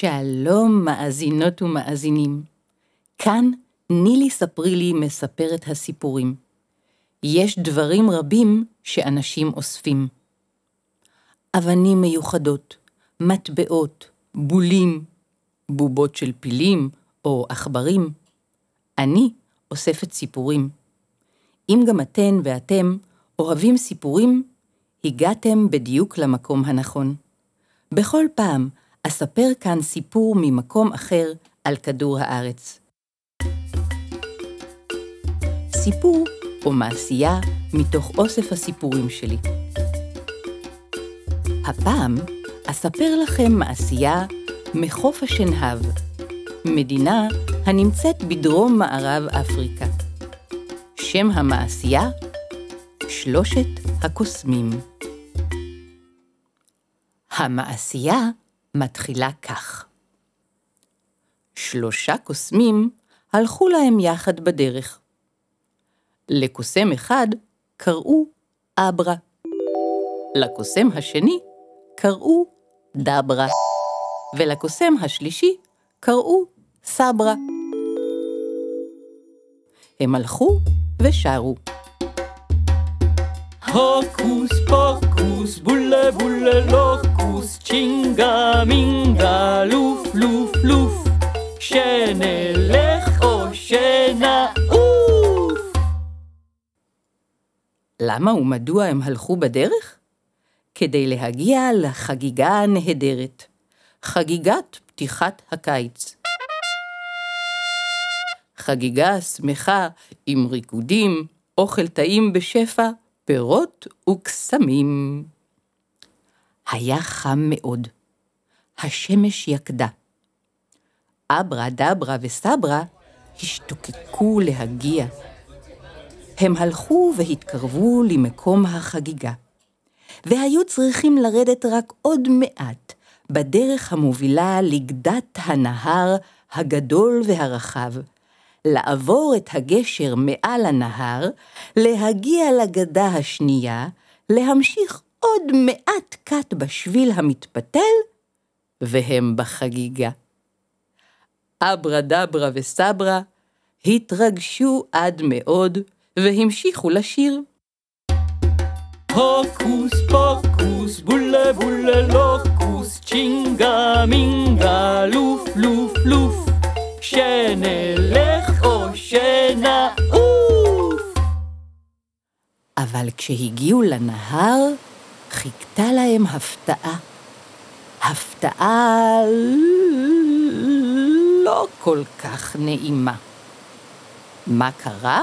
שלום מאזינות ומאזינים. כאן נילי ספרי לי מספרת הסיפורים. יש דברים רבים שאנשים אוספים. אבנים מיוחדות, מטבעות, בולים, בובות של פילים או עכברים. אני אוספת סיפורים. אם גם אתן ואתם אוהבים סיפורים, הגעתם בדיוק למקום הנכון. בכל פעם אספר כאן סיפור ממקום אחר על כדור הארץ. סיפור או מעשייה מתוך אוסף הסיפורים שלי. הפעם אספר לכם מעשייה מחוף השנהב, מדינה הנמצאת בדרום מערב אפריקה. שם המעשייה, שלושת הקוסמים. המעשייה מתחילה כך. שלושה קוסמים הלכו להם יחד בדרך. לקוסם אחד קראו אברה, לקוסם השני קראו דברה, ולקוסם השלישי קראו סברה. הם הלכו ושרו. הוקוס פוקוס, בולה בולה לוקוס, צ'ינגה מינגה, לוף לוף לוף, שנלך או שנעוף. למה ומדוע הם הלכו בדרך? כדי להגיע לחגיגה הנהדרת, חגיגת פתיחת הקיץ. חגיגה שמחה עם ריקודים, אוכל טעים בשפע, פירות וקסמים. היה חם מאוד. השמש יקדה. אברה דברה וסברה השתוקקו להגיע. הם הלכו והתקרבו למקום החגיגה, והיו צריכים לרדת רק עוד מעט בדרך המובילה לגדת הנהר הגדול והרחב, לעבור את הגשר מעל הנהר, להגיע לגדה השנייה, להמשיך עוד מעט קט בשביל המתפתל, והם בחגיגה. אברה דברה וסברה התרגשו עד מאוד, והמשיכו לשיר. הוקוס פוקוס, בולה בולה לוקוס, צ'ינגה מינגה, לוף לוף לוף, שנלך שנעוף. אבל כשהגיעו לנהר, חיכתה להם הפתעה. הפתעה לא כל כך נעימה. מה קרה?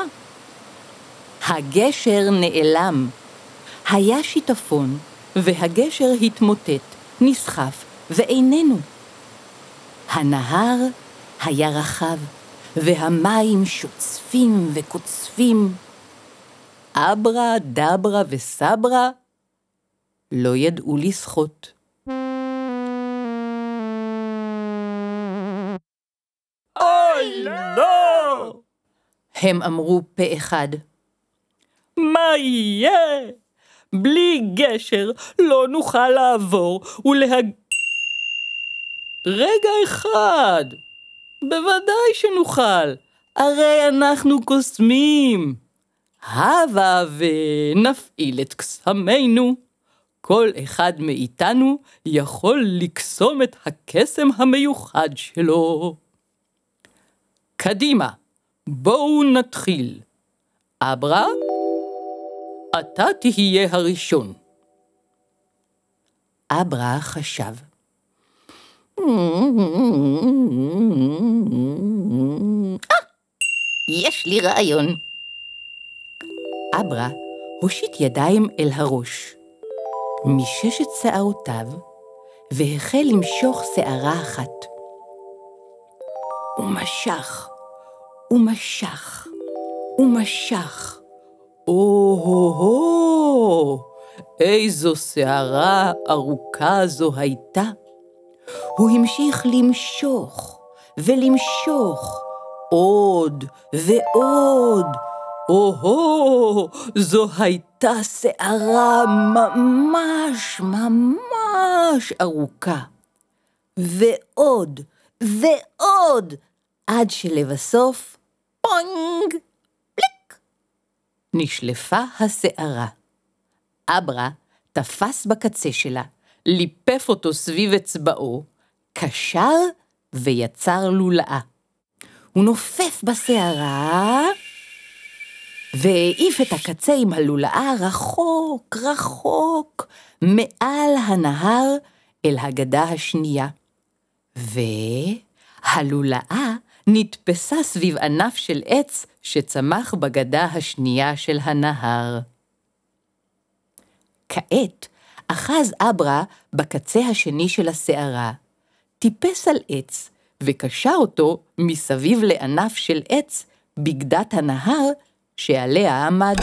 הגשר נעלם. היה שיטפון, והגשר התמוטט, נסחף, ואיננו. הנהר היה רחב, והמים שוצפים וקוצפים. אברה, דברה וסברה לא ידעו לשחות. אוי, לא! הם אמרו פה אחד. מה יהיה? בלי גשר לא נוכל לעבור ולהג... רגע אחד! בוודאי שנוכל, הרי אנחנו קוסמים. הבה ונפעיל את קסמנו. כל אחד מאיתנו יכול לקסום את הקסם המיוחד שלו. קדימה, בואו נתחיל. אברה, אתה תהיה הראשון. אברה חשב. אה, יש לי רעיון. אברה הושיט ידיים אל הראש, משש את שערותיו, והחל למשוך שערה אחת. ומשך, ומשך, ומשך. או-הו-הו, איזו שערה ארוכה זו הייתה. הוא המשיך למשוך ולמשוך עוד ועוד. או-הו, זו הייתה שערה ממש ממש ארוכה. ועוד ועוד, עד שלבסוף, פונג, פליק, נשלפה השערה. אברה תפס בקצה שלה, ליפף אותו סביב אצבעו, קשר ויצר לולאה. הוא נופף בשערה, והעיף את הקצה עם הלולאה רחוק, רחוק, מעל הנהר אל הגדה השנייה. והלולאה נתפסה סביב ענף של עץ שצמח בגדה השנייה של הנהר. כעת אחז אברה בקצה השני של הסערה, טיפס על עץ וקשר אותו מסביב לענף של עץ בגדת הנהר שעליה עמד.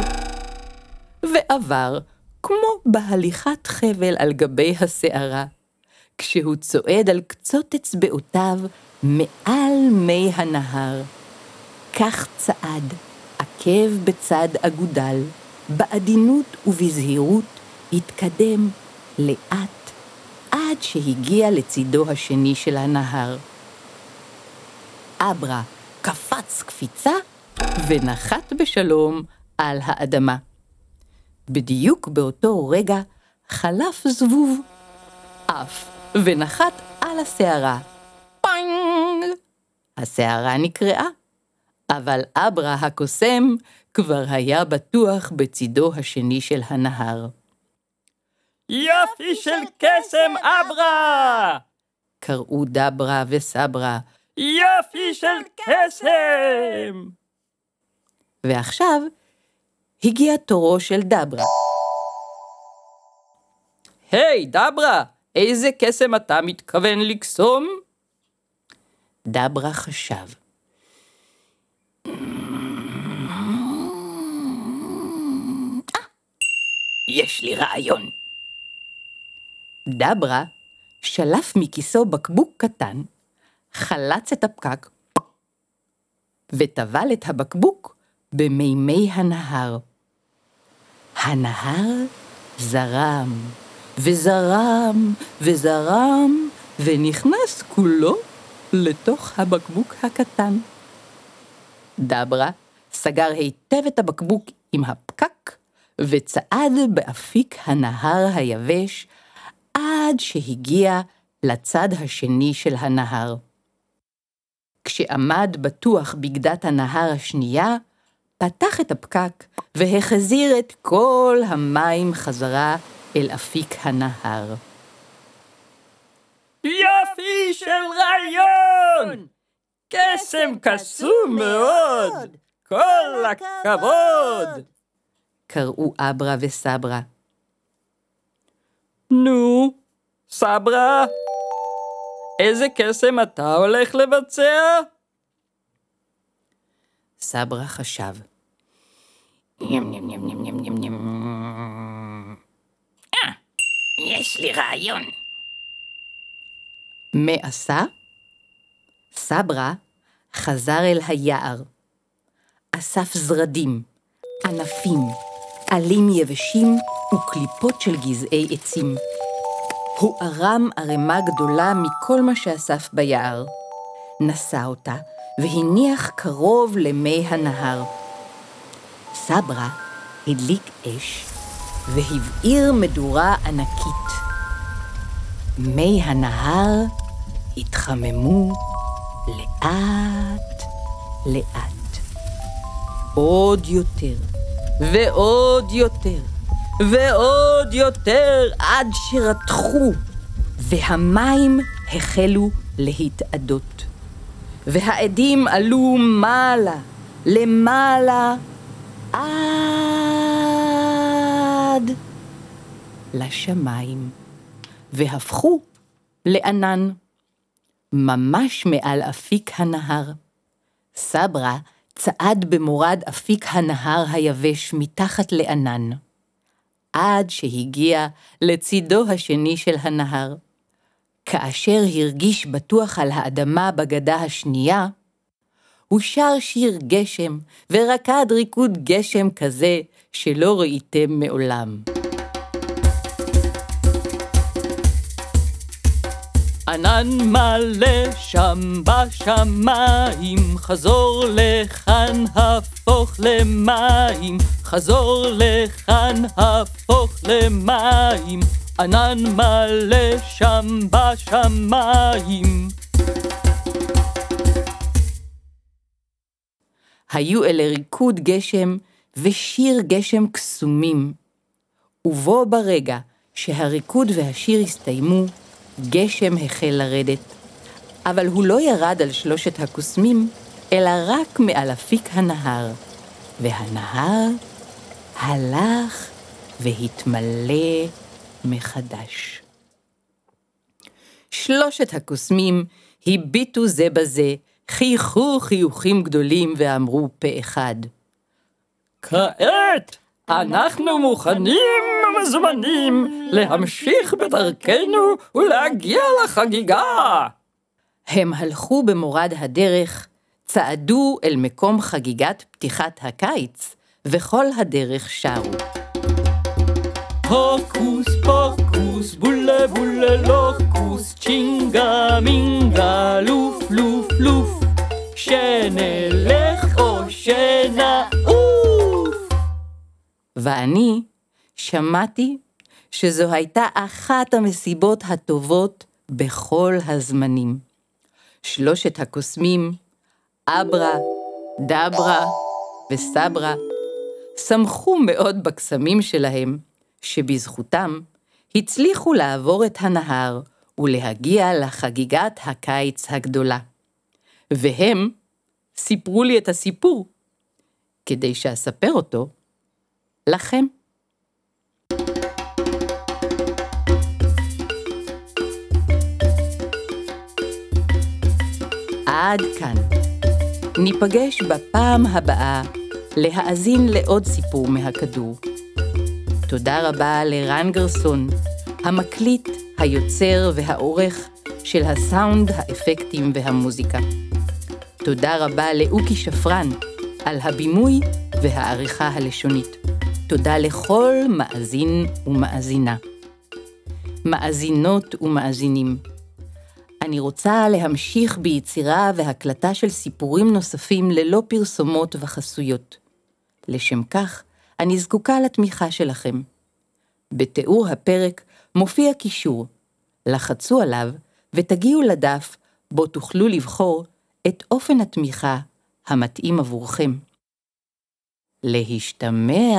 ועבר כמו בהליכת חבל על גבי הסערה. כשהוא צועד על קצות אצבעותיו מעל מי הנהר. כך צעד, עקב בצד אגודל, בעדינות ובזהירות התקדם לאט עד שהגיע לצידו השני של הנהר. אברה קפץ קפיצה ונחת בשלום על האדמה. בדיוק באותו רגע חלף זבוב, עף ונחת על הסערה. פאנג! הסערה נקרעה, אבל אברה הקוסם כבר היה בטוח בצידו השני של הנהר. יופי של קסם אברה! קראו דברה וסברה. יופי של קסם! ועכשיו הגיע תורו של דברה. היי, hey, דברה, איזה קסם אתה מתכוון לקסום? דברה חשב. יש לי רעיון. דברה שלף מכיסו בקבוק קטן, חלץ את הפקק וטבל את הבקבוק במימי הנהר. הנהר זרם. וזרם וזרם, ונכנס כולו לתוך הבקבוק הקטן. דברה סגר היטב את הבקבוק עם הפקק, וצעד באפיק הנהר היבש עד שהגיע לצד השני של הנהר. כשעמד בטוח בגדת הנהר השנייה, פתח את הפקק והחזיר את כל המים חזרה אל אפיק הנהר. יופי של רעיון! קסם קסום מאוד! כל הכבוד! קראו אברה וסברה. נו, סברה, איזה קסם אתה הולך לבצע? סברה חשב. ים ים ים ים ים ים ים יש לי רעיון. מה עשה? סברה חזר אל היער. אסף זרדים, ענפים, עלים יבשים וקליפות של גזעי עצים. הוא ערם ערימה גדולה מכל מה שאסף ביער. נשא אותה והניח קרוב למי הנהר. סברה הדליק אש והבעיר מדורה ענקית. מי הנהר התחממו לאט לאט. עוד יותר, ועוד יותר, ועוד יותר, עד שרתחו, והמים החלו להתאדות. והעדים עלו מעלה, למעלה, עד לשמיים, והפכו לענן. ממש מעל אפיק הנהר. סברה צעד במורד אפיק הנהר היבש מתחת לענן, עד שהגיע לצידו השני של הנהר. כאשר הרגיש בטוח על האדמה בגדה השנייה, הוא שר שיר גשם ורקד ריקוד גשם כזה שלא ראיתם מעולם. ענן מלא שם בשמיים, חזור לכאן הפוך למים, חזור לכאן הפוך למים, ענן מלא שם בשמיים. היו אלה ריקוד גשם ושיר גשם קסומים. ובו ברגע שהריקוד והשיר הסתיימו, גשם החל לרדת, אבל הוא לא ירד על שלושת הקוסמים, אלא רק מעל אפיק הנהר, והנהר הלך והתמלא מחדש. שלושת הקוסמים הביטו זה בזה, חייכו חיוכים גדולים ואמרו פה אחד. כעת אנחנו מוכנים ומזומנים להמשיך בדרכנו ולהגיע לחגיגה. הם הלכו במורד הדרך, צעדו אל מקום חגיגת פתיחת הקיץ, וכל הדרך שרו. הוקוס פוקוס, בולה בולה לוקוס, צ'ינגה מינגה, לוף לוף לוף, שנלך או שנעוף. ואני שמעתי שזו הייתה אחת המסיבות הטובות בכל הזמנים. שלושת הקוסמים, אברה, דברה וסברה, שמחו מאוד בקסמים שלהם, שבזכותם הצליחו לעבור את הנהר ולהגיע לחגיגת הקיץ הגדולה. והם סיפרו לי את הסיפור, כדי שאספר אותו לכם. עד כאן. ניפגש בפעם הבאה להאזין לעוד סיפור מהכדור. תודה רבה לרן גרסון, המקליט, היוצר והעורך של הסאונד, האפקטים והמוזיקה. תודה רבה לאוקי שפרן על הבימוי והעריכה הלשונית. תודה לכל מאזין ומאזינה. מאזינות ומאזינים. אני רוצה להמשיך ביצירה והקלטה של סיפורים נוספים ללא פרסומות וחסויות. לשם כך, אני זקוקה לתמיכה שלכם. בתיאור הפרק מופיע קישור. לחצו עליו ותגיעו לדף בו תוכלו לבחור את אופן התמיכה המתאים עבורכם. להשתמע.